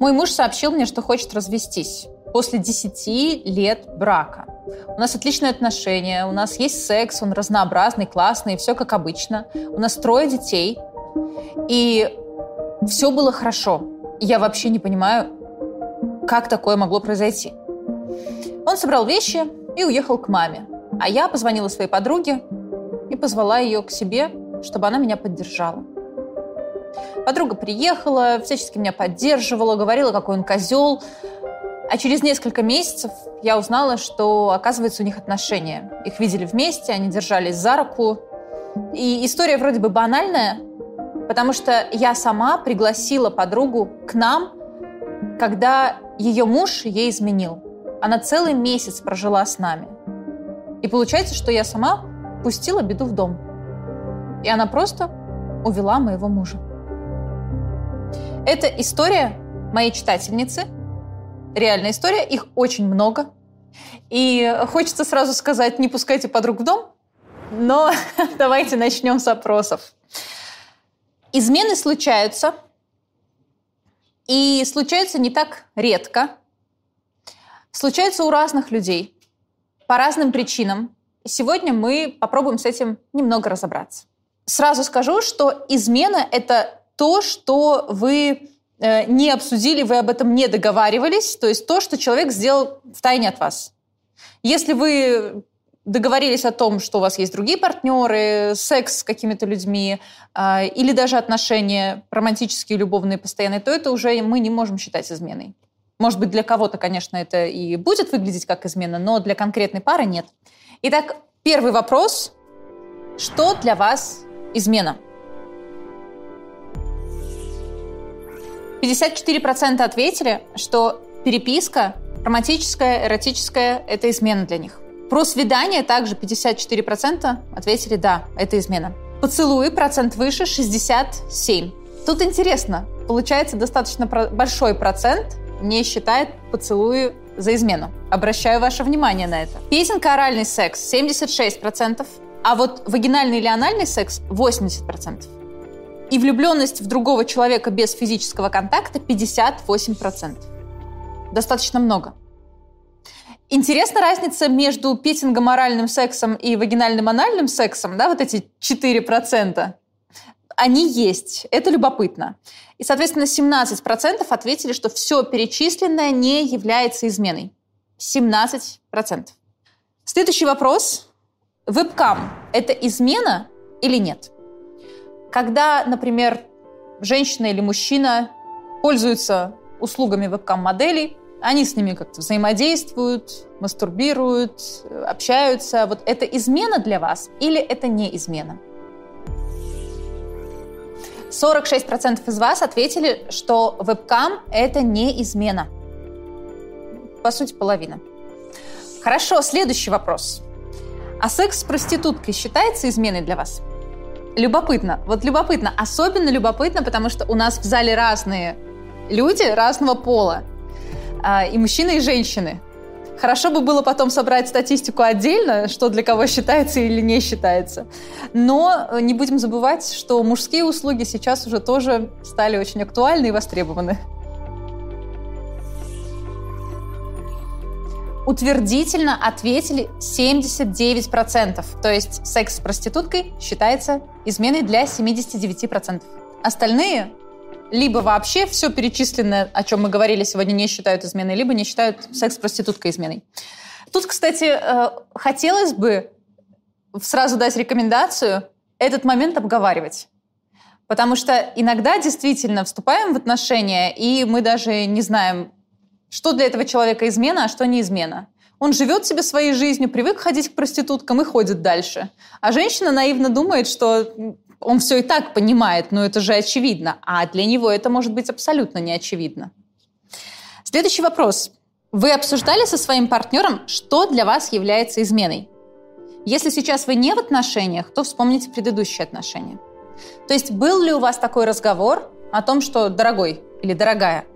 Мой муж сообщил мне, что хочет развестись после 10 лет брака. У нас отличные отношения, у нас есть секс, он разнообразный, классный, все как обычно. У нас трое детей, и все было хорошо. Я вообще не понимаю, как такое могло произойти. Он собрал вещи и уехал к маме. А я позвонила своей подруге и позвала ее к себе, чтобы она меня поддержала. Подруга приехала, всячески меня поддерживала, говорила, какой он козел. А через несколько месяцев я узнала, что, оказывается, у них отношения. Их видели вместе, они держались за руку. И история вроде бы банальная, потому что я сама пригласила подругу к нам, когда ее муж ей изменил. Она целый месяц прожила с нами. И получается, что я сама пустила беду в дом. И она просто увела моего мужа. Это история моей читательницы. Реальная история, их очень много. И хочется сразу сказать, не пускайте подруг в дом, но давайте начнем с опросов. Измены случаются, и случаются не так редко. Случаются у разных людей, по разным причинам. И сегодня мы попробуем с этим немного разобраться. Сразу скажу, что измена — это то, что вы э, не обсудили, вы об этом не договаривались, то есть то, что человек сделал в тайне от вас. Если вы договорились о том, что у вас есть другие партнеры, секс с какими-то людьми э, или даже отношения романтические, любовные, постоянные, то это уже мы не можем считать изменой. Может быть, для кого-то, конечно, это и будет выглядеть как измена, но для конкретной пары нет. Итак, первый вопрос. Что для вас измена? 54% ответили, что переписка романтическая, эротическая – это измена для них. Про свидание также 54% ответили «да, это измена». Поцелуи процент выше 67. Тут интересно, получается достаточно большой процент не считает поцелуи за измену. Обращаю ваше внимание на это. Песенка оральный секс 76%, а вот вагинальный или анальный секс 80%. И влюбленность в другого человека без физического контакта 58%. Достаточно много. Интересна разница между петингом оральным сексом и вагинальным анальным сексом, да, вот эти 4%. Они есть, это любопытно. И, соответственно, 17% ответили, что все перечисленное не является изменой. 17%. Следующий вопрос. Вебкам – это измена или нет? Когда, например, женщина или мужчина пользуются услугами вебкам-моделей, они с ними как-то взаимодействуют, мастурбируют, общаются. Вот это измена для вас или это не измена? 46% из вас ответили, что вебкам – это не измена. По сути, половина. Хорошо, следующий вопрос. А секс с проституткой считается изменой для вас? Любопытно. Вот любопытно. Особенно любопытно, потому что у нас в зале разные люди разного пола. А, и мужчины, и женщины. Хорошо бы было потом собрать статистику отдельно, что для кого считается или не считается. Но не будем забывать, что мужские услуги сейчас уже тоже стали очень актуальны и востребованы. Утвердительно ответили 79%. То есть секс с проституткой считается изменой для 79%. Остальные либо вообще все перечисленное, о чем мы говорили сегодня, не считают изменой, либо не считают секс с проституткой изменой. Тут, кстати, э, хотелось бы сразу дать рекомендацию этот момент обговаривать. Потому что иногда действительно вступаем в отношения, и мы даже не знаем, что для этого человека измена, а что не измена. Он живет себе своей жизнью, привык ходить к проституткам и ходит дальше. А женщина наивно думает, что он все и так понимает, но это же очевидно. А для него это может быть абсолютно не очевидно. Следующий вопрос. Вы обсуждали со своим партнером, что для вас является изменой? Если сейчас вы не в отношениях, то вспомните предыдущие отношения. То есть был ли у вас такой разговор о том, что дорогой или дорогая,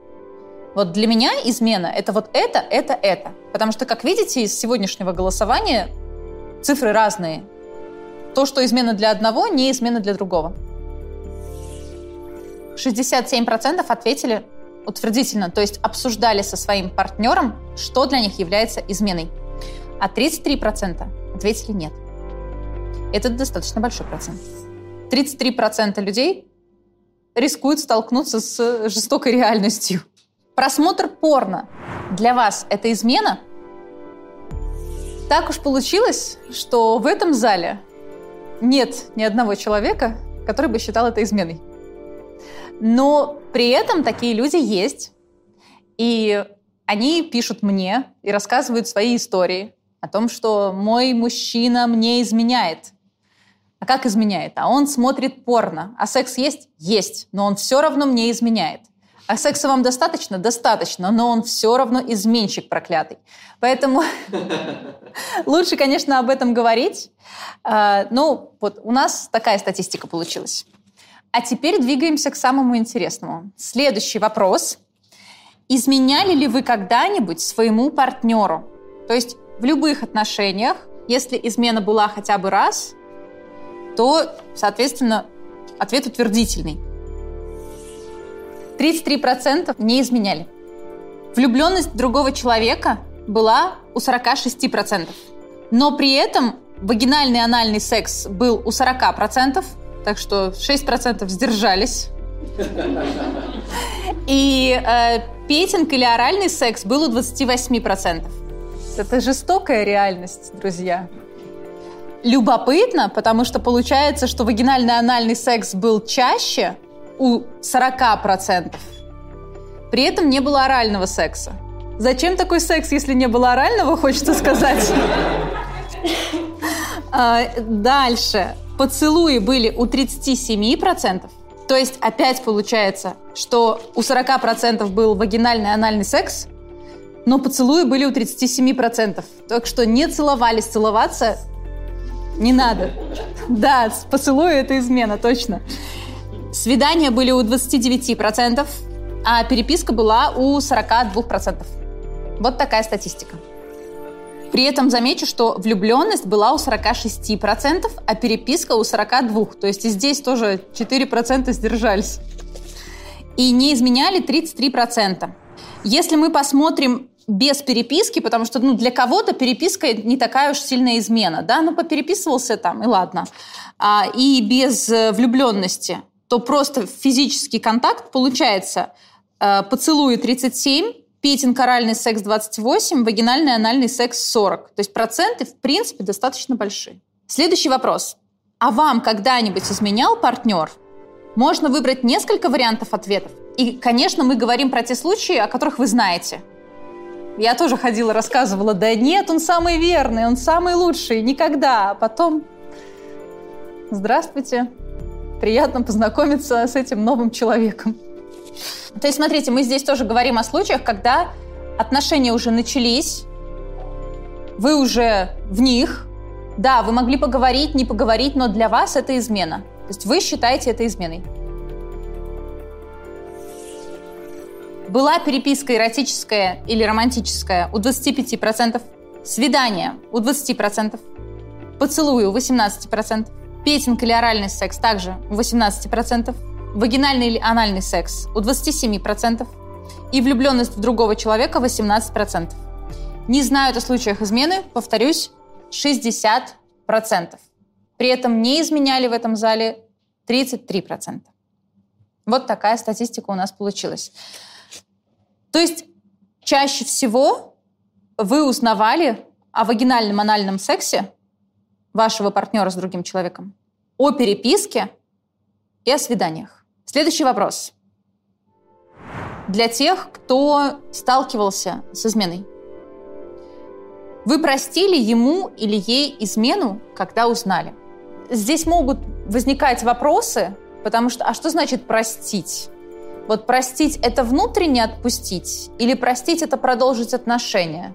вот для меня измена – это вот это, это, это. Потому что, как видите, из сегодняшнего голосования цифры разные. То, что измена для одного, не измена для другого. 67% ответили, утвердительно, то есть обсуждали со своим партнером, что для них является изменой. А 33% ответили нет. Это достаточно большой процент. 33% людей рискуют столкнуться с жестокой реальностью. Просмотр порно для вас – это измена? Так уж получилось, что в этом зале нет ни одного человека, который бы считал это изменой. Но при этом такие люди есть, и они пишут мне и рассказывают свои истории о том, что мой мужчина мне изменяет. А как изменяет? А он смотрит порно. А секс есть? Есть. Но он все равно мне изменяет. А секса вам достаточно? Достаточно, но он все равно изменщик проклятый. Поэтому лучше, конечно, об этом говорить. А, ну, вот у нас такая статистика получилась. А теперь двигаемся к самому интересному. Следующий вопрос. Изменяли ли вы когда-нибудь своему партнеру? То есть в любых отношениях, если измена была хотя бы раз, то, соответственно, ответ утвердительный. 33% не изменяли. Влюбленность другого человека была у 46%. Но при этом вагинальный анальный секс был у 40%, так что 6% сдержались. И э, петинг или оральный секс был у 28%. Это жестокая реальность, друзья. Любопытно, потому что получается, что вагинальный анальный секс был чаще у 40%. При этом не было орального секса. Зачем такой секс, если не было орального, хочется сказать? А, дальше. Поцелуи были у 37%. То есть опять получается, что у 40% был вагинальный анальный секс, но поцелуи были у 37%. Так что не целовались, целоваться не надо. Да, поцелуи – это измена, точно. Свидания были у 29%, а переписка была у 42%. Вот такая статистика. При этом замечу, что влюбленность была у 46%, а переписка у 42%. То есть и здесь тоже 4% сдержались. И не изменяли 33%. Если мы посмотрим без переписки, потому что ну, для кого-то переписка не такая уж сильная измена, да, ну попереписывался там, и ладно. А, и без э, влюбленности, то просто физический контакт получается э, поцелуи 37, петинг оральный секс 28, вагинальный анальный секс 40. То есть проценты, в принципе, достаточно большие. Следующий вопрос. А вам когда-нибудь изменял партнер? Можно выбрать несколько вариантов ответов. И, конечно, мы говорим про те случаи, о которых вы знаете – я тоже ходила, рассказывала, да нет, он самый верный, он самый лучший, никогда. А потом, здравствуйте, приятно познакомиться с этим новым человеком. То есть, смотрите, мы здесь тоже говорим о случаях, когда отношения уже начались, вы уже в них, да, вы могли поговорить, не поговорить, но для вас это измена. То есть вы считаете это изменой. Была переписка эротическая или романтическая у 25%, свидание у 20%, поцелуй у 18%, петинг или оральный секс также у 18%, вагинальный или анальный секс у 27% и влюбленность в другого человека 18%. Не знают о случаях измены, повторюсь, 60%. При этом не изменяли в этом зале 33%. Вот такая статистика у нас получилась. То есть чаще всего вы узнавали о вагинальном анальном сексе вашего партнера с другим человеком, о переписке и о свиданиях. Следующий вопрос. Для тех, кто сталкивался с изменой. Вы простили ему или ей измену, когда узнали? Здесь могут возникать вопросы, потому что, а что значит простить? Вот простить – это внутренне отпустить? Или простить – это продолжить отношения?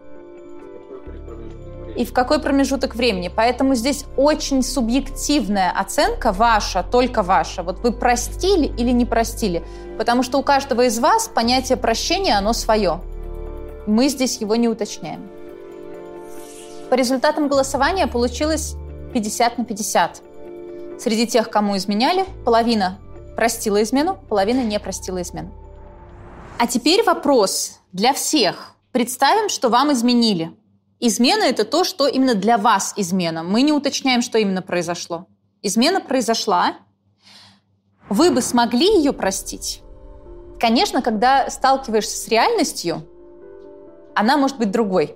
И в какой промежуток времени? Поэтому здесь очень субъективная оценка ваша, только ваша. Вот вы простили или не простили? Потому что у каждого из вас понятие прощения, оно свое. Мы здесь его не уточняем. По результатам голосования получилось 50 на 50. Среди тех, кому изменяли, половина простила измену, половина не простила измену. А теперь вопрос для всех. Представим, что вам изменили. Измена – это то, что именно для вас измена. Мы не уточняем, что именно произошло. Измена произошла. Вы бы смогли ее простить? Конечно, когда сталкиваешься с реальностью, она может быть другой.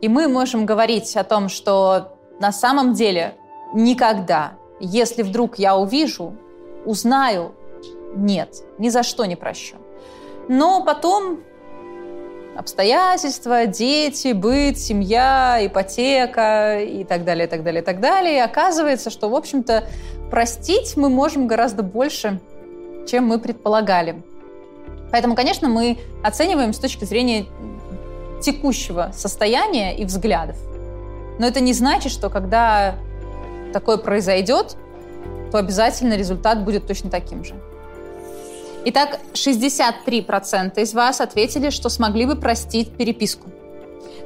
И мы можем говорить о том, что на самом деле никогда, если вдруг я увижу, узнаю, нет, ни за что не прощу. Но потом обстоятельства, дети, быт, семья, ипотека и так далее, и так далее, и так далее. И оказывается, что, в общем-то, простить мы можем гораздо больше, чем мы предполагали. Поэтому, конечно, мы оцениваем с точки зрения текущего состояния и взглядов. Но это не значит, что когда такое произойдет, то обязательно результат будет точно таким же. Итак, 63% из вас ответили, что смогли бы простить переписку.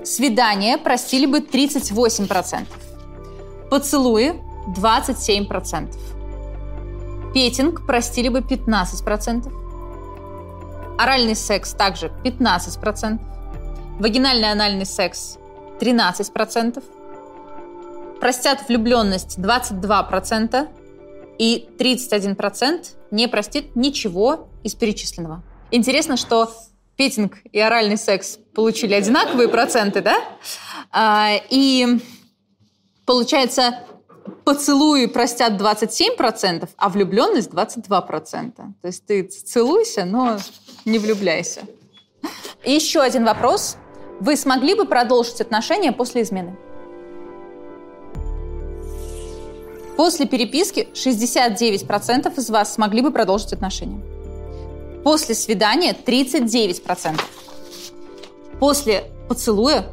Свидание простили бы 38%. Поцелуи 27%. Петинг простили бы 15%. Оральный секс также 15%. Вагинальный анальный секс 13%. Простят влюбленность 22%. И 31% не простит ничего из перечисленного. Интересно, что петинг и оральный секс получили одинаковые проценты, да? А, и получается, поцелуи простят 27%, а влюбленность 22%. То есть ты целуйся, но не влюбляйся. И еще один вопрос. Вы смогли бы продолжить отношения после измены? После переписки 69% из вас смогли бы продолжить отношения. После свидания 39%. После поцелуя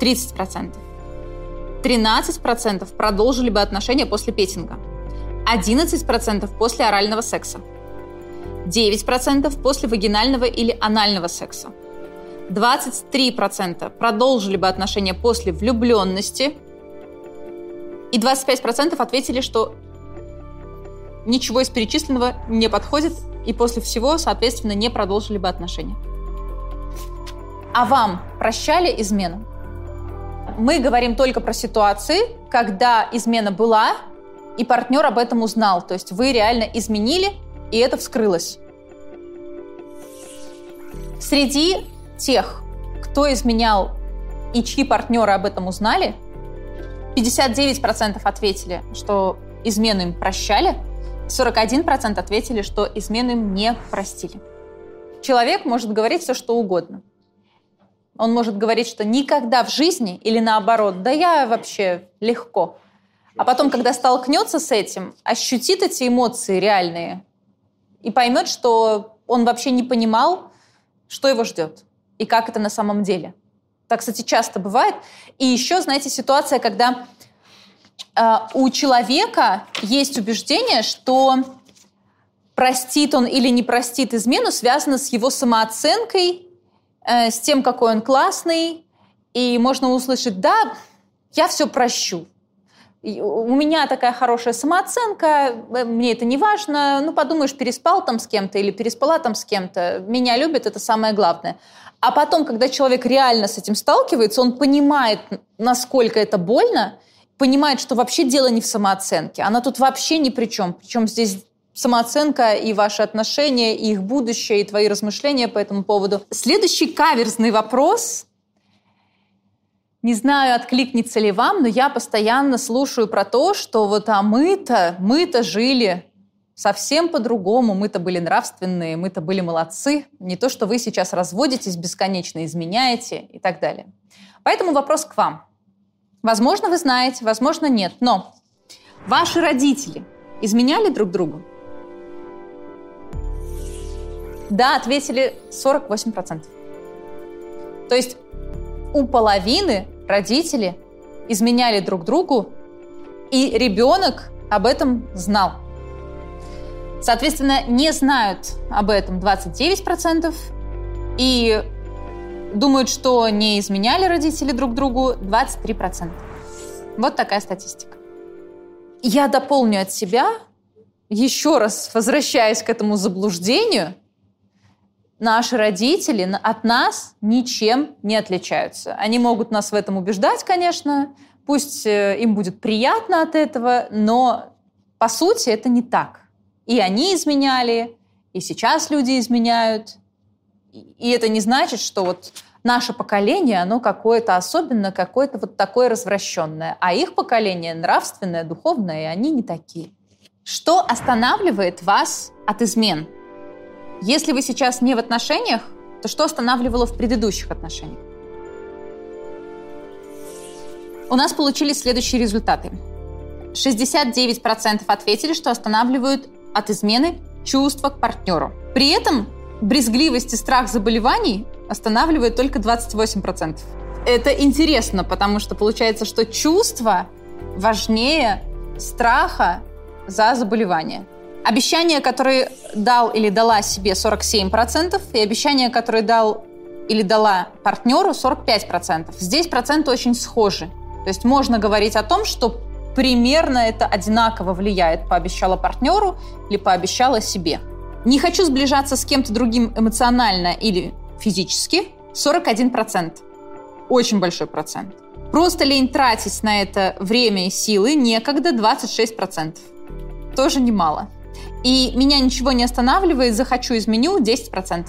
30%. 13% продолжили бы отношения после петинга. 11% после орального секса. 9% после вагинального или анального секса. 23% продолжили бы отношения после влюбленности. И 25% ответили, что ничего из перечисленного не подходит, и после всего, соответственно, не продолжили бы отношения. А вам прощали измену? Мы говорим только про ситуации, когда измена была, и партнер об этом узнал. То есть вы реально изменили, и это вскрылось. Среди тех, кто изменял и чьи партнеры об этом узнали, 59% ответили, что измену им прощали, 41% ответили, что измену им не простили. Человек может говорить все, что угодно. Он может говорить, что никогда в жизни или наоборот, да я вообще легко. А потом, когда столкнется с этим, ощутит эти эмоции реальные и поймет, что он вообще не понимал, что его ждет и как это на самом деле. Так, кстати, часто бывает. И еще, знаете, ситуация, когда э, у человека есть убеждение, что простит он или не простит измену, связано с его самооценкой, э, с тем, какой он классный. И можно услышать, да, я все прощу. У меня такая хорошая самооценка, э, мне это не важно. Ну, подумаешь, переспал там с кем-то или переспала там с кем-то. Меня любят, это самое главное. А потом, когда человек реально с этим сталкивается, он понимает, насколько это больно, понимает, что вообще дело не в самооценке. Она тут вообще ни при чем. Причем здесь самооценка и ваши отношения, и их будущее, и твои размышления по этому поводу. Следующий каверзный вопрос. Не знаю, откликнется ли вам, но я постоянно слушаю про то, что вот а мы-то, мы-то жили совсем по-другому. Мы-то были нравственные, мы-то были молодцы. Не то, что вы сейчас разводитесь, бесконечно изменяете и так далее. Поэтому вопрос к вам. Возможно, вы знаете, возможно, нет. Но ваши родители изменяли друг другу? Да, ответили 48%. То есть у половины родители изменяли друг другу, и ребенок об этом знал. Соответственно, не знают об этом 29%, и думают, что не изменяли родители друг другу 23%. Вот такая статистика. Я дополню от себя, еще раз возвращаясь к этому заблуждению, наши родители от нас ничем не отличаются. Они могут нас в этом убеждать, конечно, пусть э, им будет приятно от этого, но по сути это не так. И они изменяли, и сейчас люди изменяют. И это не значит, что вот наше поколение, оно какое-то особенно, какое-то вот такое развращенное, а их поколение нравственное, духовное, и они не такие. Что останавливает вас от измен? Если вы сейчас не в отношениях, то что останавливало в предыдущих отношениях? У нас получились следующие результаты. 69% ответили, что останавливают от измены чувства к партнеру. При этом брезгливость и страх заболеваний останавливает только 28%. Это интересно, потому что получается, что чувство важнее страха за заболевание. Обещание, которое дал или дала себе 47%, и обещание, которое дал или дала партнеру 45%. Здесь проценты очень схожи. То есть можно говорить о том, что примерно это одинаково влияет, пообещала партнеру или пообещала себе. Не хочу сближаться с кем-то другим эмоционально или физически 41%. Очень большой процент. Просто лень тратить на это время и силы некогда 26%. Тоже немало. И меня ничего не останавливает, захочу изменю 10%.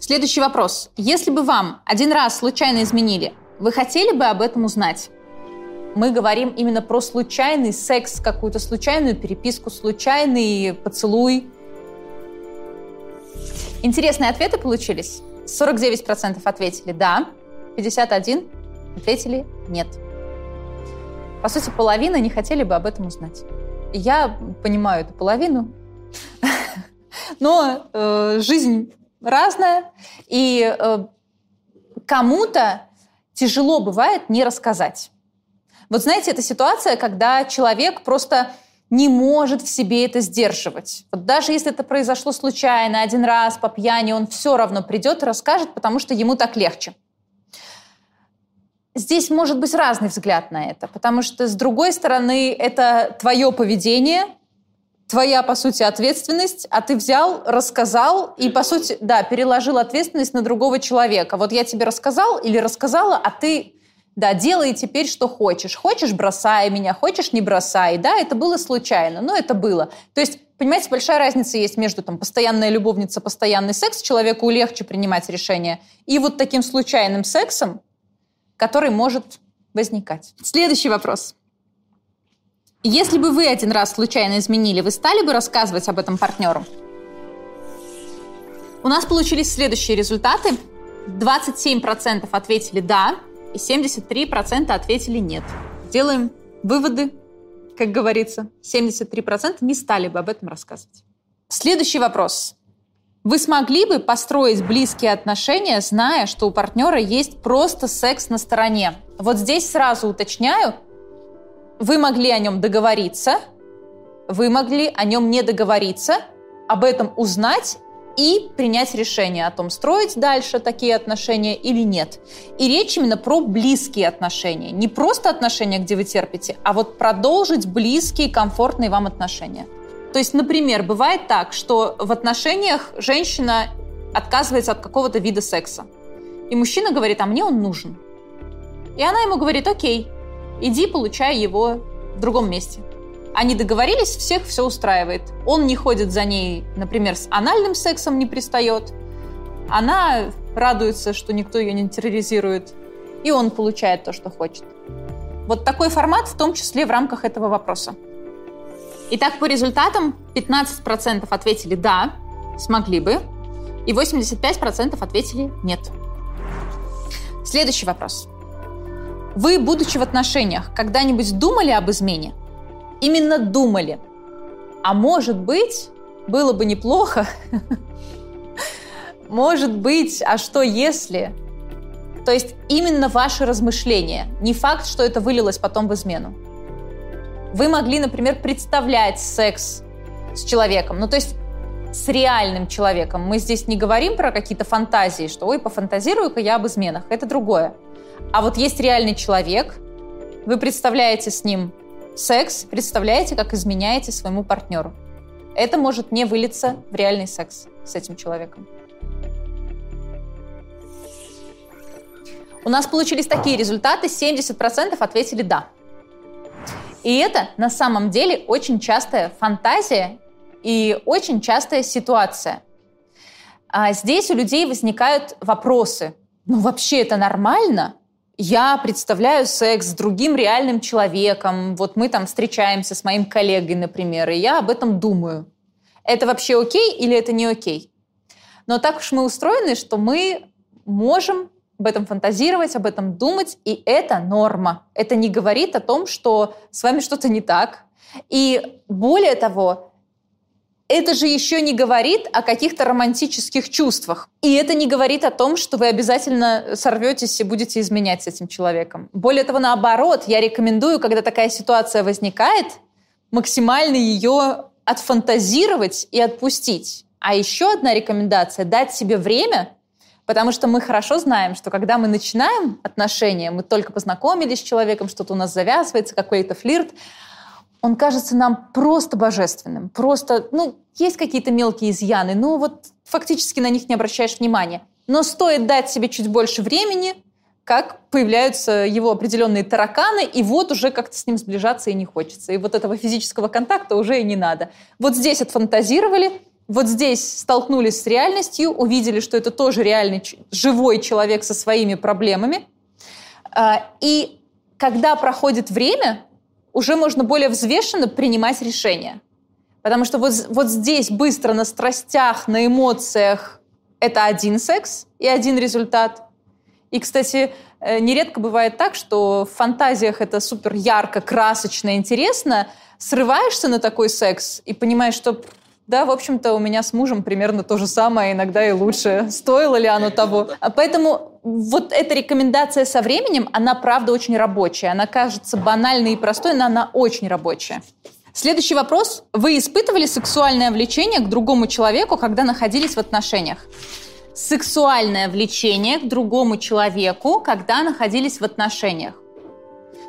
Следующий вопрос. Если бы вам один раз случайно изменили, вы хотели бы об этом узнать? Мы говорим именно про случайный секс, какую-то случайную переписку, случайный поцелуй. Интересные ответы получились. 49% ответили «да», 51% ответили «нет». По сути, половина не хотели бы об этом узнать. Я понимаю эту половину, но э, жизнь разная, и э, кому-то тяжело бывает не рассказать. Вот знаете, это ситуация, когда человек просто не может в себе это сдерживать. Вот даже если это произошло случайно, один раз по пьяни, он все равно придет и расскажет, потому что ему так легче. Здесь может быть разный взгляд на это, потому что, с другой стороны, это твое поведение, твоя, по сути, ответственность, а ты взял, рассказал и, по сути, да, переложил ответственность на другого человека. Вот я тебе рассказал или рассказала, а ты да, делай теперь, что хочешь. Хочешь, бросай меня, хочешь, не бросай. Да, это было случайно, но это было. То есть, понимаете, большая разница есть между там постоянная любовница, постоянный секс, человеку легче принимать решения, и вот таким случайным сексом, который может возникать. Следующий вопрос. Если бы вы один раз случайно изменили, вы стали бы рассказывать об этом партнеру? У нас получились следующие результаты. 27% ответили «да», и 73% ответили нет. Делаем выводы, как говорится. 73% не стали бы об этом рассказывать. Следующий вопрос. Вы смогли бы построить близкие отношения, зная, что у партнера есть просто секс на стороне? Вот здесь сразу уточняю, вы могли о нем договориться, вы могли о нем не договориться, об этом узнать и принять решение о том, строить дальше такие отношения или нет. И речь именно про близкие отношения. Не просто отношения, где вы терпите, а вот продолжить близкие, комфортные вам отношения. То есть, например, бывает так, что в отношениях женщина отказывается от какого-то вида секса. И мужчина говорит, а мне он нужен. И она ему говорит, окей, иди получай его в другом месте. Они договорились, всех все устраивает. Он не ходит за ней, например, с анальным сексом не пристает. Она радуется, что никто ее не терроризирует. И он получает то, что хочет. Вот такой формат, в том числе в рамках этого вопроса. Итак, по результатам 15% ответили «да», смогли бы, и 85% ответили «нет». Следующий вопрос. Вы, будучи в отношениях, когда-нибудь думали об измене? Именно думали. А может быть, было бы неплохо. Может быть, а что если? То есть именно ваши размышления. Не факт, что это вылилось потом в измену. Вы могли, например, представлять секс с человеком. Ну, то есть с реальным человеком. Мы здесь не говорим про какие-то фантазии, что ой, пофантазирую-ка я об изменах. Это другое. А вот есть реальный человек, вы представляете с ним секс представляете, как изменяете своему партнеру. Это может не вылиться в реальный секс с этим человеком. У нас получились такие результаты. 70% ответили «да». И это на самом деле очень частая фантазия и очень частая ситуация. А здесь у людей возникают вопросы. Ну вообще это нормально? Я представляю секс с другим реальным человеком. Вот мы там встречаемся с моим коллегой, например, и я об этом думаю. Это вообще окей или это не окей? Но так уж мы устроены, что мы можем об этом фантазировать, об этом думать, и это норма. Это не говорит о том, что с вами что-то не так. И более того, это же еще не говорит о каких-то романтических чувствах. И это не говорит о том, что вы обязательно сорветесь и будете изменять с этим человеком. Более того, наоборот, я рекомендую, когда такая ситуация возникает, максимально ее отфантазировать и отпустить. А еще одна рекомендация – дать себе время Потому что мы хорошо знаем, что когда мы начинаем отношения, мы только познакомились с человеком, что-то у нас завязывается, какой-то флирт, он кажется нам просто божественным. Просто, ну, есть какие-то мелкие изъяны, но вот фактически на них не обращаешь внимания. Но стоит дать себе чуть больше времени, как появляются его определенные тараканы, и вот уже как-то с ним сближаться и не хочется. И вот этого физического контакта уже и не надо. Вот здесь отфантазировали, вот здесь столкнулись с реальностью, увидели, что это тоже реальный живой человек со своими проблемами. А, и когда проходит время, уже можно более взвешенно принимать решения. Потому что вот, вот здесь быстро на страстях, на эмоциях это один секс и один результат. И, кстати, э, нередко бывает так, что в фантазиях это супер ярко, красочно, интересно, срываешься на такой секс и понимаешь, что да, в общем-то, у меня с мужем примерно то же самое, иногда и лучше. Стоило ли оно того? А поэтому вот эта рекомендация со временем, она правда очень рабочая. Она кажется банальной и простой, но она очень рабочая. Следующий вопрос. Вы испытывали сексуальное влечение к другому человеку, когда находились в отношениях? Сексуальное влечение к другому человеку, когда находились в отношениях.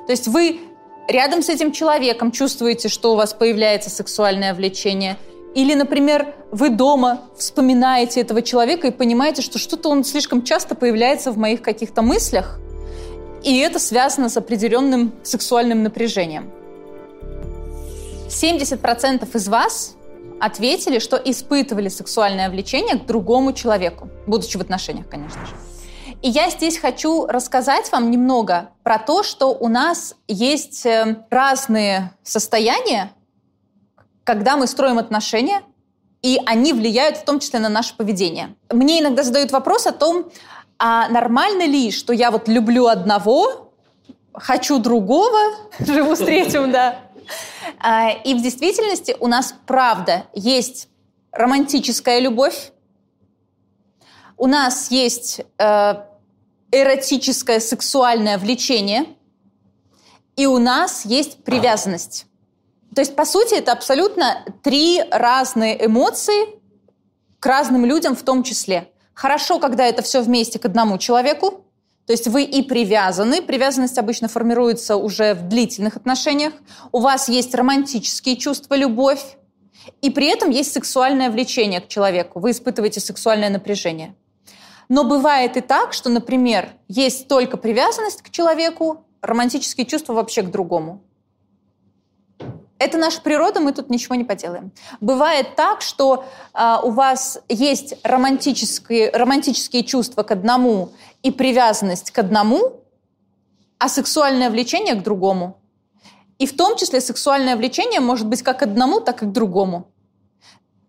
То есть вы рядом с этим человеком чувствуете, что у вас появляется сексуальное влечение – или, например, вы дома вспоминаете этого человека и понимаете, что что-то он слишком часто появляется в моих каких-то мыслях, и это связано с определенным сексуальным напряжением. 70% из вас ответили, что испытывали сексуальное влечение к другому человеку, будучи в отношениях, конечно же. И я здесь хочу рассказать вам немного про то, что у нас есть э, разные состояния, когда мы строим отношения, и они влияют в том числе на наше поведение. Мне иногда задают вопрос о том, а нормально ли, что я вот люблю одного, хочу другого, живу с третьим, да. А, и в действительности у нас правда есть романтическая любовь, у нас есть э, эротическое сексуальное влечение, и у нас есть привязанность. То есть, по сути, это абсолютно три разные эмоции к разным людям в том числе. Хорошо, когда это все вместе к одному человеку, то есть вы и привязаны, привязанность обычно формируется уже в длительных отношениях, у вас есть романтические чувства, любовь, и при этом есть сексуальное влечение к человеку, вы испытываете сексуальное напряжение. Но бывает и так, что, например, есть только привязанность к человеку, романтические чувства вообще к другому. Это наша природа, мы тут ничего не поделаем. Бывает так, что э, у вас есть романтические, романтические чувства к одному и привязанность к одному, а сексуальное влечение к другому. И в том числе сексуальное влечение может быть как к одному, так и к другому.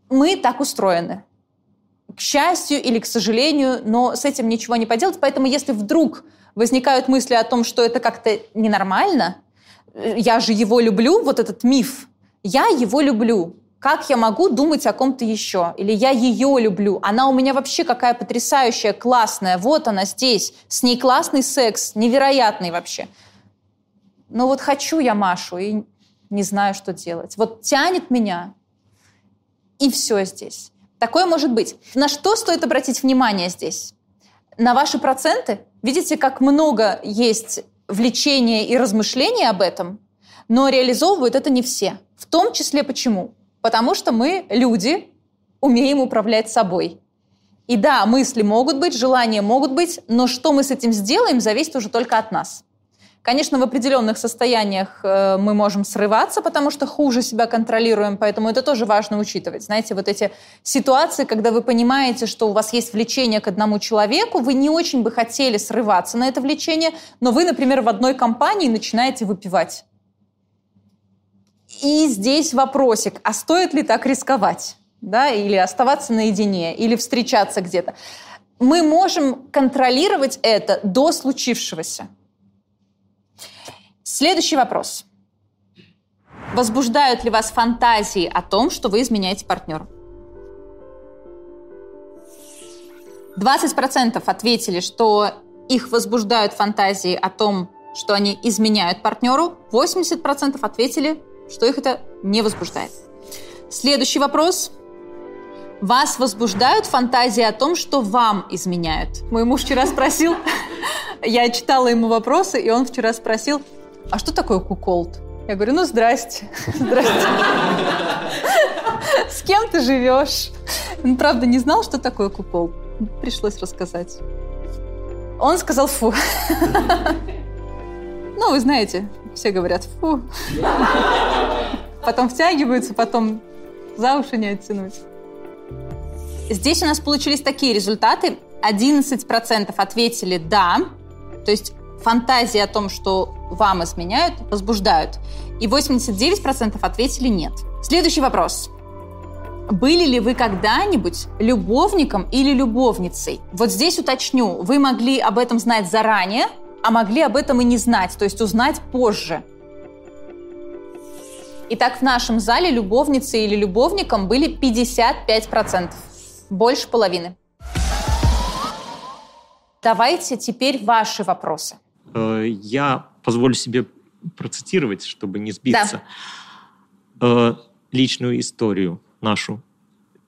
Мы так устроены. К счастью или к сожалению, но с этим ничего не поделать. Поэтому если вдруг возникают мысли о том, что это как-то ненормально – я же его люблю, вот этот миф, я его люблю. Как я могу думать о ком-то еще? Или я ее люблю? Она у меня вообще какая потрясающая, классная. Вот она здесь. С ней классный секс, невероятный вообще. Но вот хочу я Машу и не знаю, что делать. Вот тянет меня, и все здесь. Такое может быть. На что стоит обратить внимание здесь? На ваши проценты? Видите, как много есть влечение и размышления об этом, но реализовывают это не все. В том числе почему? Потому что мы, люди, умеем управлять собой. И да, мысли могут быть, желания могут быть, но что мы с этим сделаем, зависит уже только от нас. Конечно, в определенных состояниях э, мы можем срываться, потому что хуже себя контролируем, поэтому это тоже важно учитывать. Знаете, вот эти ситуации, когда вы понимаете, что у вас есть влечение к одному человеку, вы не очень бы хотели срываться на это влечение, но вы, например, в одной компании начинаете выпивать. И здесь вопросик, а стоит ли так рисковать? Да, или оставаться наедине, или встречаться где-то. Мы можем контролировать это до случившегося. Следующий вопрос. Возбуждают ли вас фантазии о том, что вы изменяете партнеру? 20% ответили, что их возбуждают фантазии о том, что они изменяют партнеру. 80% ответили, что их это не возбуждает. Следующий вопрос. Вас возбуждают фантазии о том, что вам изменяют? Мой муж вчера спросил, я читала ему вопросы, и он вчера спросил, а что такое куколд? Я говорю, ну, здрасте, здрасте. С кем ты живешь? Он, правда, не знал, что такое кукол. Пришлось рассказать. Он сказал фу. Ну, вы знаете, все говорят фу. Потом втягиваются, потом за уши не оттянуть. Здесь у нас получились такие результаты. 11% ответили «да», то есть фантазии о том, что вам изменяют, возбуждают. И 89% ответили нет. Следующий вопрос. Были ли вы когда-нибудь любовником или любовницей? Вот здесь уточню. Вы могли об этом знать заранее, а могли об этом и не знать, то есть узнать позже. Итак, в нашем зале любовницей или любовником были 55%. Больше половины. Давайте теперь ваши вопросы. Э, я позволю себе процитировать, чтобы не сбиться. Да. Э, личную историю нашу.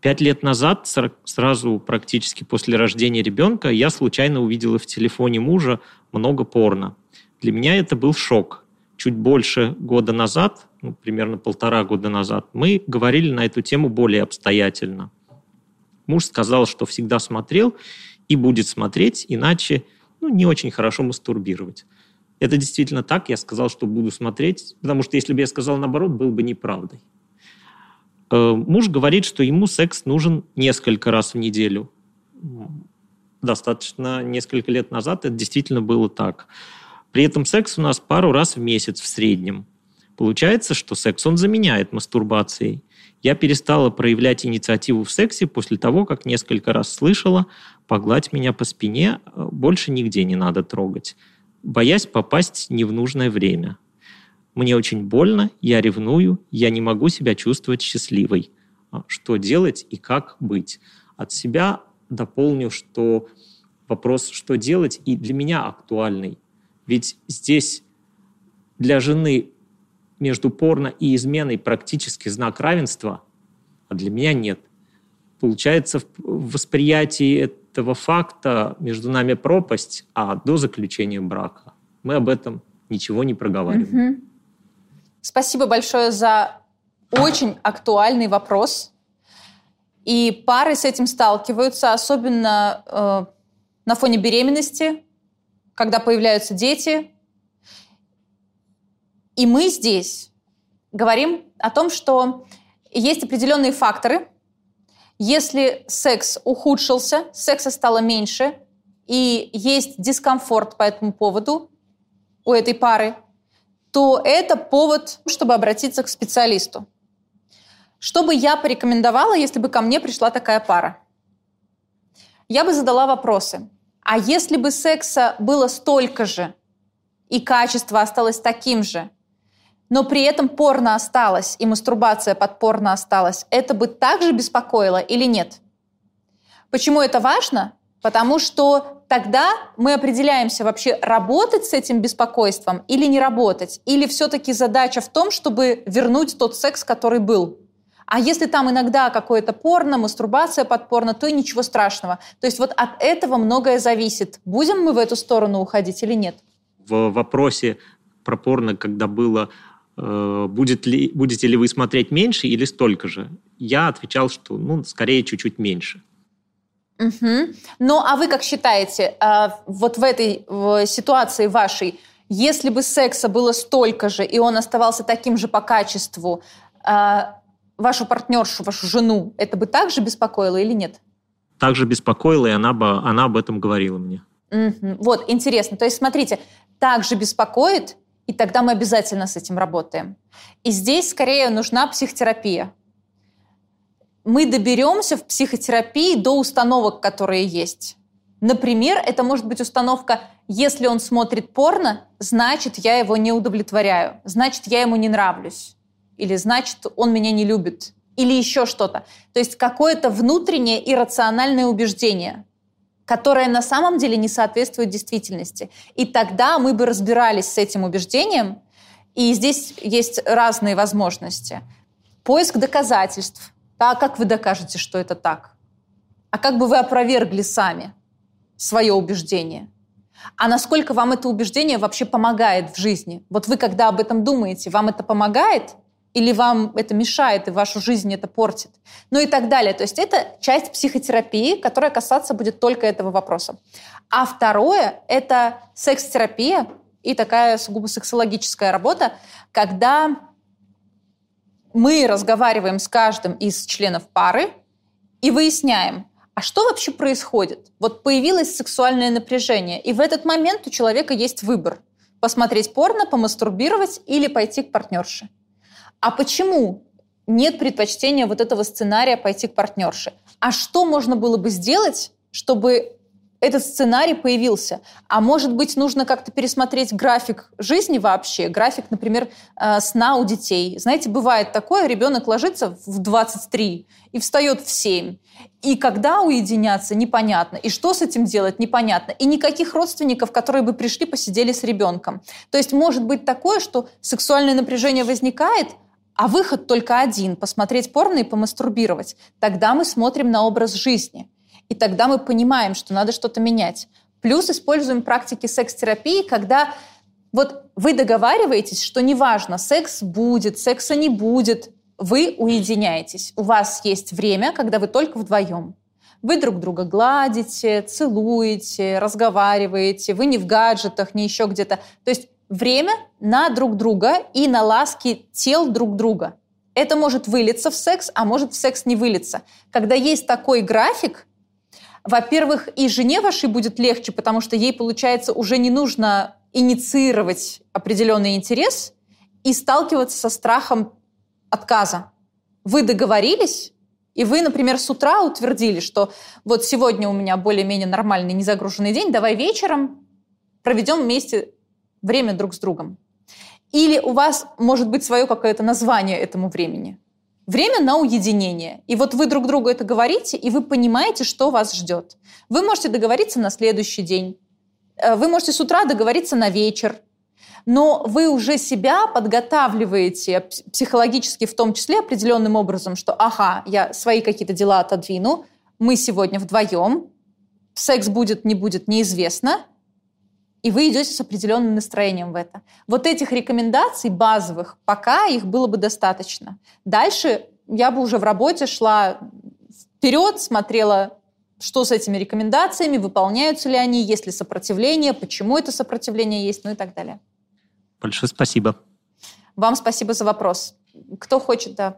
Пять лет назад, сразу практически после рождения ребенка, я случайно увидела в телефоне мужа много порно. Для меня это был шок. Чуть больше года назад, ну, примерно полтора года назад, мы говорили на эту тему более обстоятельно. Муж сказал, что всегда смотрел и будет смотреть, иначе ну, не очень хорошо мастурбировать. Это действительно так. Я сказал, что буду смотреть, потому что если бы я сказал наоборот, был бы неправдой. Э, муж говорит, что ему секс нужен несколько раз в неделю. Достаточно несколько лет назад это действительно было так. При этом секс у нас пару раз в месяц в среднем. Получается, что секс он заменяет мастурбацией. Я перестала проявлять инициативу в сексе после того, как несколько раз слышала «погладь меня по спине, э, больше нигде не надо трогать» боясь попасть не в нужное время. Мне очень больно, я ревную, я не могу себя чувствовать счастливой. А что делать и как быть? От себя дополню, что вопрос, что делать, и для меня актуальный. Ведь здесь для жены между порно и изменой практически знак равенства, а для меня нет. Получается, в восприятии этого факта между нами пропасть, а до заключения брака мы об этом ничего не проговариваем. Угу. Спасибо большое за очень актуальный вопрос. И пары с этим сталкиваются, особенно э, на фоне беременности, когда появляются дети. И мы здесь говорим о том, что есть определенные факторы, если секс ухудшился, секса стало меньше, и есть дискомфорт по этому поводу у этой пары, то это повод, чтобы обратиться к специалисту. Что бы я порекомендовала, если бы ко мне пришла такая пара? Я бы задала вопросы. А если бы секса было столько же, и качество осталось таким же, но при этом порно осталось, и мастурбация под порно осталась, это бы также беспокоило или нет? Почему это важно? Потому что тогда мы определяемся вообще работать с этим беспокойством или не работать. Или все-таки задача в том, чтобы вернуть тот секс, который был. А если там иногда какое-то порно, мастурбация под порно, то и ничего страшного. То есть вот от этого многое зависит. Будем мы в эту сторону уходить или нет? В вопросе про порно, когда было будет ли, будете ли вы смотреть меньше или столько же? Я отвечал, что ну, скорее чуть-чуть меньше. Угу. Ну, а вы как считаете, а, вот в этой ситуации вашей, если бы секса было столько же, и он оставался таким же по качеству, а, вашу партнершу, вашу жену, это бы также беспокоило или нет? Также беспокоило, и она, бы, она об этом говорила мне. Угу. Вот, интересно. То есть, смотрите, также беспокоит, и тогда мы обязательно с этим работаем. И здесь скорее нужна психотерапия мы доберемся в психотерапии до установок, которые есть. Например, это может быть установка, если он смотрит порно, значит, я его не удовлетворяю, значит, я ему не нравлюсь, или значит, он меня не любит, или еще что-то. То есть какое-то внутреннее иррациональное убеждение, которое на самом деле не соответствует действительности. И тогда мы бы разбирались с этим убеждением, и здесь есть разные возможности. Поиск доказательств, а как вы докажете, что это так? А как бы вы опровергли сами свое убеждение? А насколько вам это убеждение вообще помогает в жизни? Вот вы, когда об этом думаете, вам это помогает? Или вам это мешает, и вашу жизнь это портит? Ну и так далее. То есть это часть психотерапии, которая касаться будет только этого вопроса. А второе – это секс-терапия и такая сугубо сексологическая работа, когда мы разговариваем с каждым из членов пары и выясняем, а что вообще происходит? Вот появилось сексуальное напряжение, и в этот момент у человека есть выбор – посмотреть порно, помастурбировать или пойти к партнерше. А почему нет предпочтения вот этого сценария пойти к партнерше? А что можно было бы сделать, чтобы этот сценарий появился. А может быть, нужно как-то пересмотреть график жизни вообще, график, например, э, сна у детей. Знаете, бывает такое, ребенок ложится в 23 и встает в 7. И когда уединяться, непонятно. И что с этим делать, непонятно. И никаких родственников, которые бы пришли, посидели с ребенком. То есть может быть такое, что сексуальное напряжение возникает, а выход только один – посмотреть порно и помастурбировать. Тогда мы смотрим на образ жизни – и тогда мы понимаем, что надо что-то менять. Плюс используем практики секс-терапии, когда вот вы договариваетесь, что неважно, секс будет, секса не будет, вы уединяетесь. У вас есть время, когда вы только вдвоем. Вы друг друга гладите, целуете, разговариваете, вы не в гаджетах, не еще где-то. То есть время на друг друга и на ласки тел друг друга. Это может вылиться в секс, а может в секс не вылиться. Когда есть такой график, во-первых, и жене вашей будет легче, потому что ей, получается, уже не нужно инициировать определенный интерес и сталкиваться со страхом отказа. Вы договорились, и вы, например, с утра утвердили, что вот сегодня у меня более-менее нормальный, незагруженный день, давай вечером проведем вместе время друг с другом. Или у вас может быть свое какое-то название этому времени. Время на уединение. И вот вы друг другу это говорите, и вы понимаете, что вас ждет. Вы можете договориться на следующий день. Э, вы можете с утра договориться на вечер. Но вы уже себя подготавливаете психологически в том числе определенным образом, что ага, я свои какие-то дела отодвину, мы сегодня вдвоем, секс будет, не будет, неизвестно, и вы идете с определенным настроением в это. Вот этих рекомендаций базовых пока их было бы достаточно. Дальше я бы уже в работе шла вперед, смотрела, что с этими рекомендациями, выполняются ли они, есть ли сопротивление, почему это сопротивление есть, ну и так далее. Большое спасибо. Вам спасибо за вопрос. Кто хочет, да,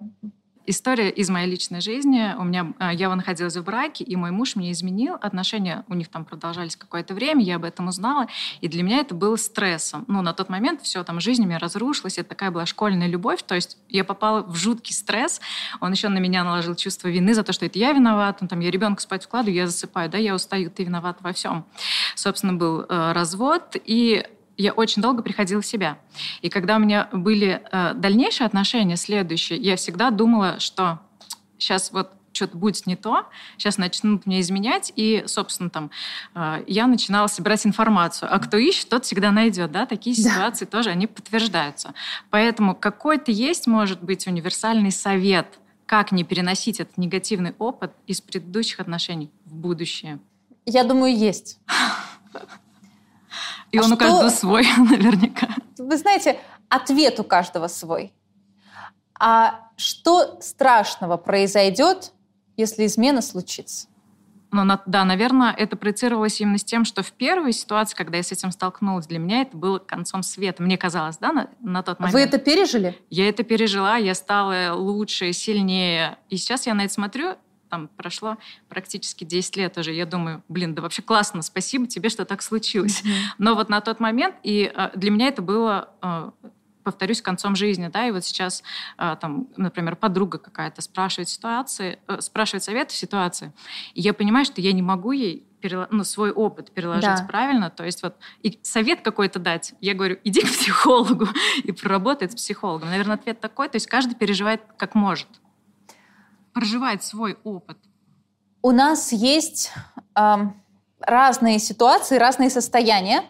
История из моей личной жизни. У меня, а, я находилась в браке, и мой муж меня изменил. Отношения у них там продолжались какое-то время, я об этом узнала. И для меня это было стрессом. Ну, на тот момент все, там, жизнь у меня разрушилась. Это такая была школьная любовь. То есть я попала в жуткий стресс. Он еще на меня наложил чувство вины за то, что это я виноват. Ну, там, я ребенка спать вкладываю, я засыпаю, да, я устаю, ты виноват во всем. Собственно, был э, развод. И я очень долго приходила в себя. И когда у меня были э, дальнейшие отношения, следующие, я всегда думала, что сейчас вот что-то будет не то, сейчас начнут меня изменять, и, собственно, там, э, я начинала собирать информацию. А кто ищет, тот всегда найдет, да, такие ситуации да. тоже, они подтверждаются. Поэтому какой-то есть, может быть, универсальный совет, как не переносить этот негативный опыт из предыдущих отношений в будущее? Я думаю, есть. И а он что... у каждого свой, наверняка. Вы знаете, ответ у каждого свой. А что страшного произойдет, если измена случится? Но, да, наверное, это проецировалось именно с тем, что в первой ситуации, когда я с этим столкнулась, для меня это было концом света. Мне казалось, да, на, на тот момент. Вы это пережили? Я это пережила, я стала лучше, сильнее. И сейчас я на это смотрю, там прошло практически 10 лет уже. Я думаю, блин, да вообще классно, спасибо тебе, что так случилось. Но вот на тот момент, и э, для меня это было э, повторюсь, концом жизни, да, и вот сейчас, э, там, например, подруга какая-то спрашивает ситуации, спрашивает совет в ситуации, и я понимаю, что я не могу ей ну, свой опыт переложить да. правильно, то есть вот и совет какой-то дать, я говорю, иди к психологу и проработай с психологом. Наверное, ответ такой, то есть каждый переживает как может проживает свой опыт? У нас есть э, разные ситуации, разные состояния.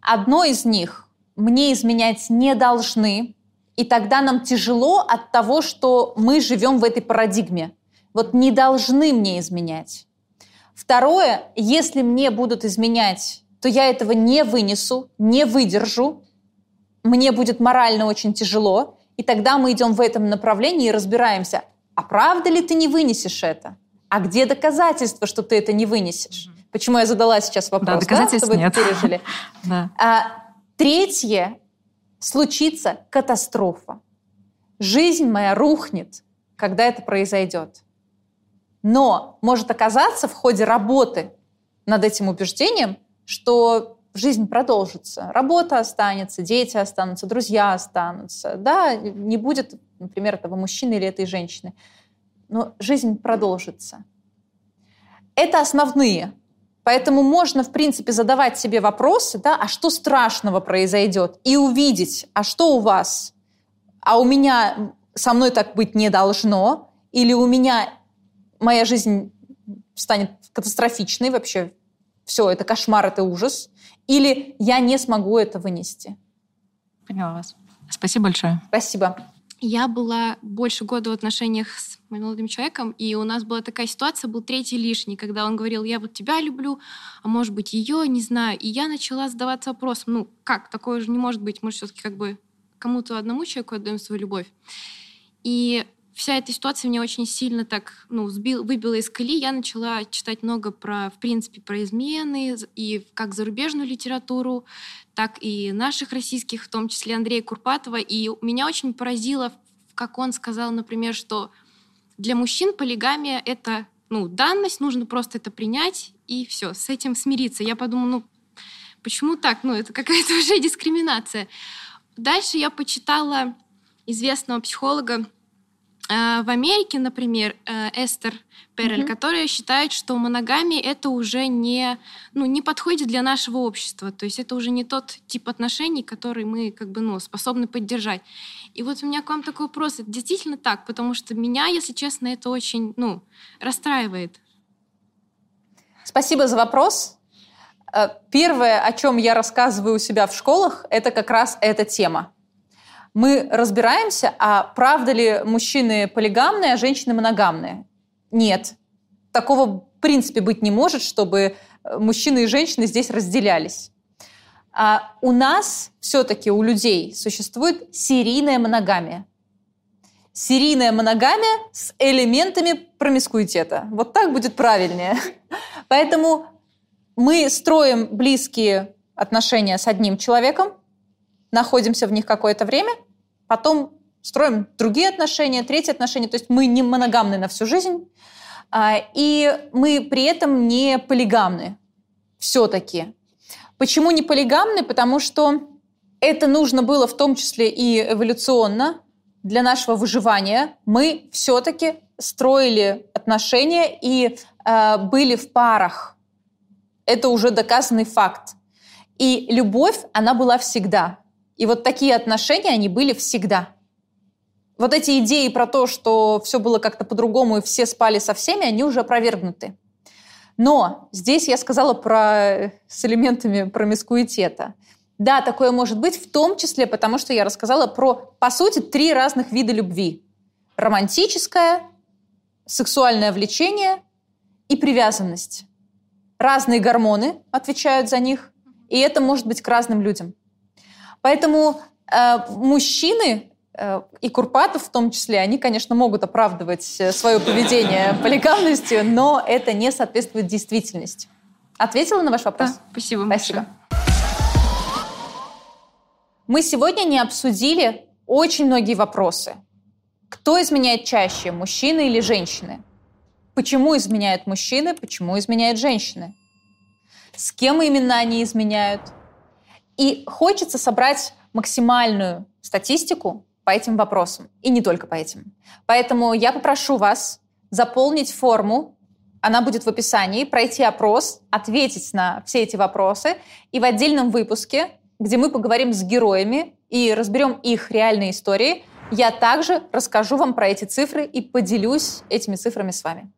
Одно из них мне изменять не должны, и тогда нам тяжело от того, что мы живем в этой парадигме. Вот не должны мне изменять. Второе, если мне будут изменять, то я этого не вынесу, не выдержу, мне будет морально очень тяжело, и тогда мы идем в этом направлении и разбираемся, а правда ли ты не вынесешь это? А где доказательства, что ты это не вынесешь? Почему я задала сейчас вопрос? Да, доказательств да, что нет. вы это пережили? да. а, третье. Случится катастрофа. Жизнь моя рухнет, когда это произойдет. Но может оказаться в ходе работы над этим убеждением, что жизнь продолжится, работа останется, дети останутся, друзья останутся. Да, не будет например, этого мужчины или этой женщины. Но жизнь продолжится. Это основные. Поэтому можно, в принципе, задавать себе вопросы, да, а что страшного произойдет, и увидеть, а что у вас, а у меня со мной так быть не должно, или у меня моя жизнь станет катастрофичной вообще, все, это кошмар, это ужас, или я не смогу это вынести. Поняла вас. Спасибо большое. Спасибо. Я была больше года в отношениях с молодым человеком, и у нас была такая ситуация, был третий лишний, когда он говорил, я вот тебя люблю, а может быть ее, не знаю. И я начала задаваться вопросом, ну как, такое же не может быть, мы все-таки как бы кому-то одному человеку отдаем свою любовь. И вся эта ситуация меня очень сильно так, ну, сбил, выбила из колеи. Я начала читать много про, в принципе, про измены и как зарубежную литературу, так и наших российских, в том числе Андрея Курпатова. И меня очень поразило, как он сказал, например, что для мужчин полигамия — это ну, данность, нужно просто это принять и все, с этим смириться. Я подумала, ну, почему так? Ну, это какая-то уже дискриминация. Дальше я почитала известного психолога в Америке, например, э, Эстер Перель, mm-hmm. которая считает, что моногамия это уже не, ну, не подходит для нашего общества. То есть это уже не тот тип отношений, который мы как бы, ну, способны поддержать. И вот у меня к вам такой вопрос. Это действительно так? Потому что меня, если честно, это очень ну, расстраивает. Спасибо за вопрос. Э, первое, о чем я рассказываю у себя в школах, это как раз эта тема мы разбираемся, а правда ли мужчины полигамные, а женщины моногамные? Нет. Такого в принципе быть не может, чтобы э, мужчины и женщины здесь разделялись. А у нас все-таки, у людей, существует серийная моногамия. Серийная моногамия с элементами промискуитета. Вот так будет правильнее. Поэтому мы строим близкие отношения с одним человеком, находимся в них какое-то время – потом строим другие отношения, третьи отношения. То есть мы не моногамны на всю жизнь, а, и мы при этом не полигамны все-таки. Почему не полигамны? Потому что это нужно было в том числе и эволюционно для нашего выживания. Мы все-таки строили отношения и э, были в парах. Это уже доказанный факт. И любовь, она была всегда. И вот такие отношения, они были всегда. Вот эти идеи про то, что все было как-то по-другому и все спали со всеми, они уже опровергнуты. Но здесь я сказала про с элементами промискуитета. Да, такое может быть, в том числе потому, что я рассказала про, по сути, три разных вида любви. Романтическое, сексуальное влечение и привязанность. Разные гормоны отвечают за них, и это может быть к разным людям. Поэтому э, мужчины Э, и Курпатов в том числе, они, конечно, могут оправдывать э, свое поведение полигамностью, но это не соответствует действительности. Ответила на ваш вопрос? Да, спасибо. Спасибо. Мы сегодня не обсудили очень многие вопросы. Кто изменяет чаще, мужчины или женщины? Почему изменяют мужчины, почему изменяют женщины? С кем именно они изменяют? И хочется собрать максимальную статистику по этим вопросам. И не только по этим. Поэтому я попрошу вас заполнить форму, она будет в описании, пройти опрос, ответить на все эти вопросы. И в отдельном выпуске, где мы поговорим с героями и разберем их реальные истории, я также расскажу вам про эти цифры и поделюсь этими цифрами с вами.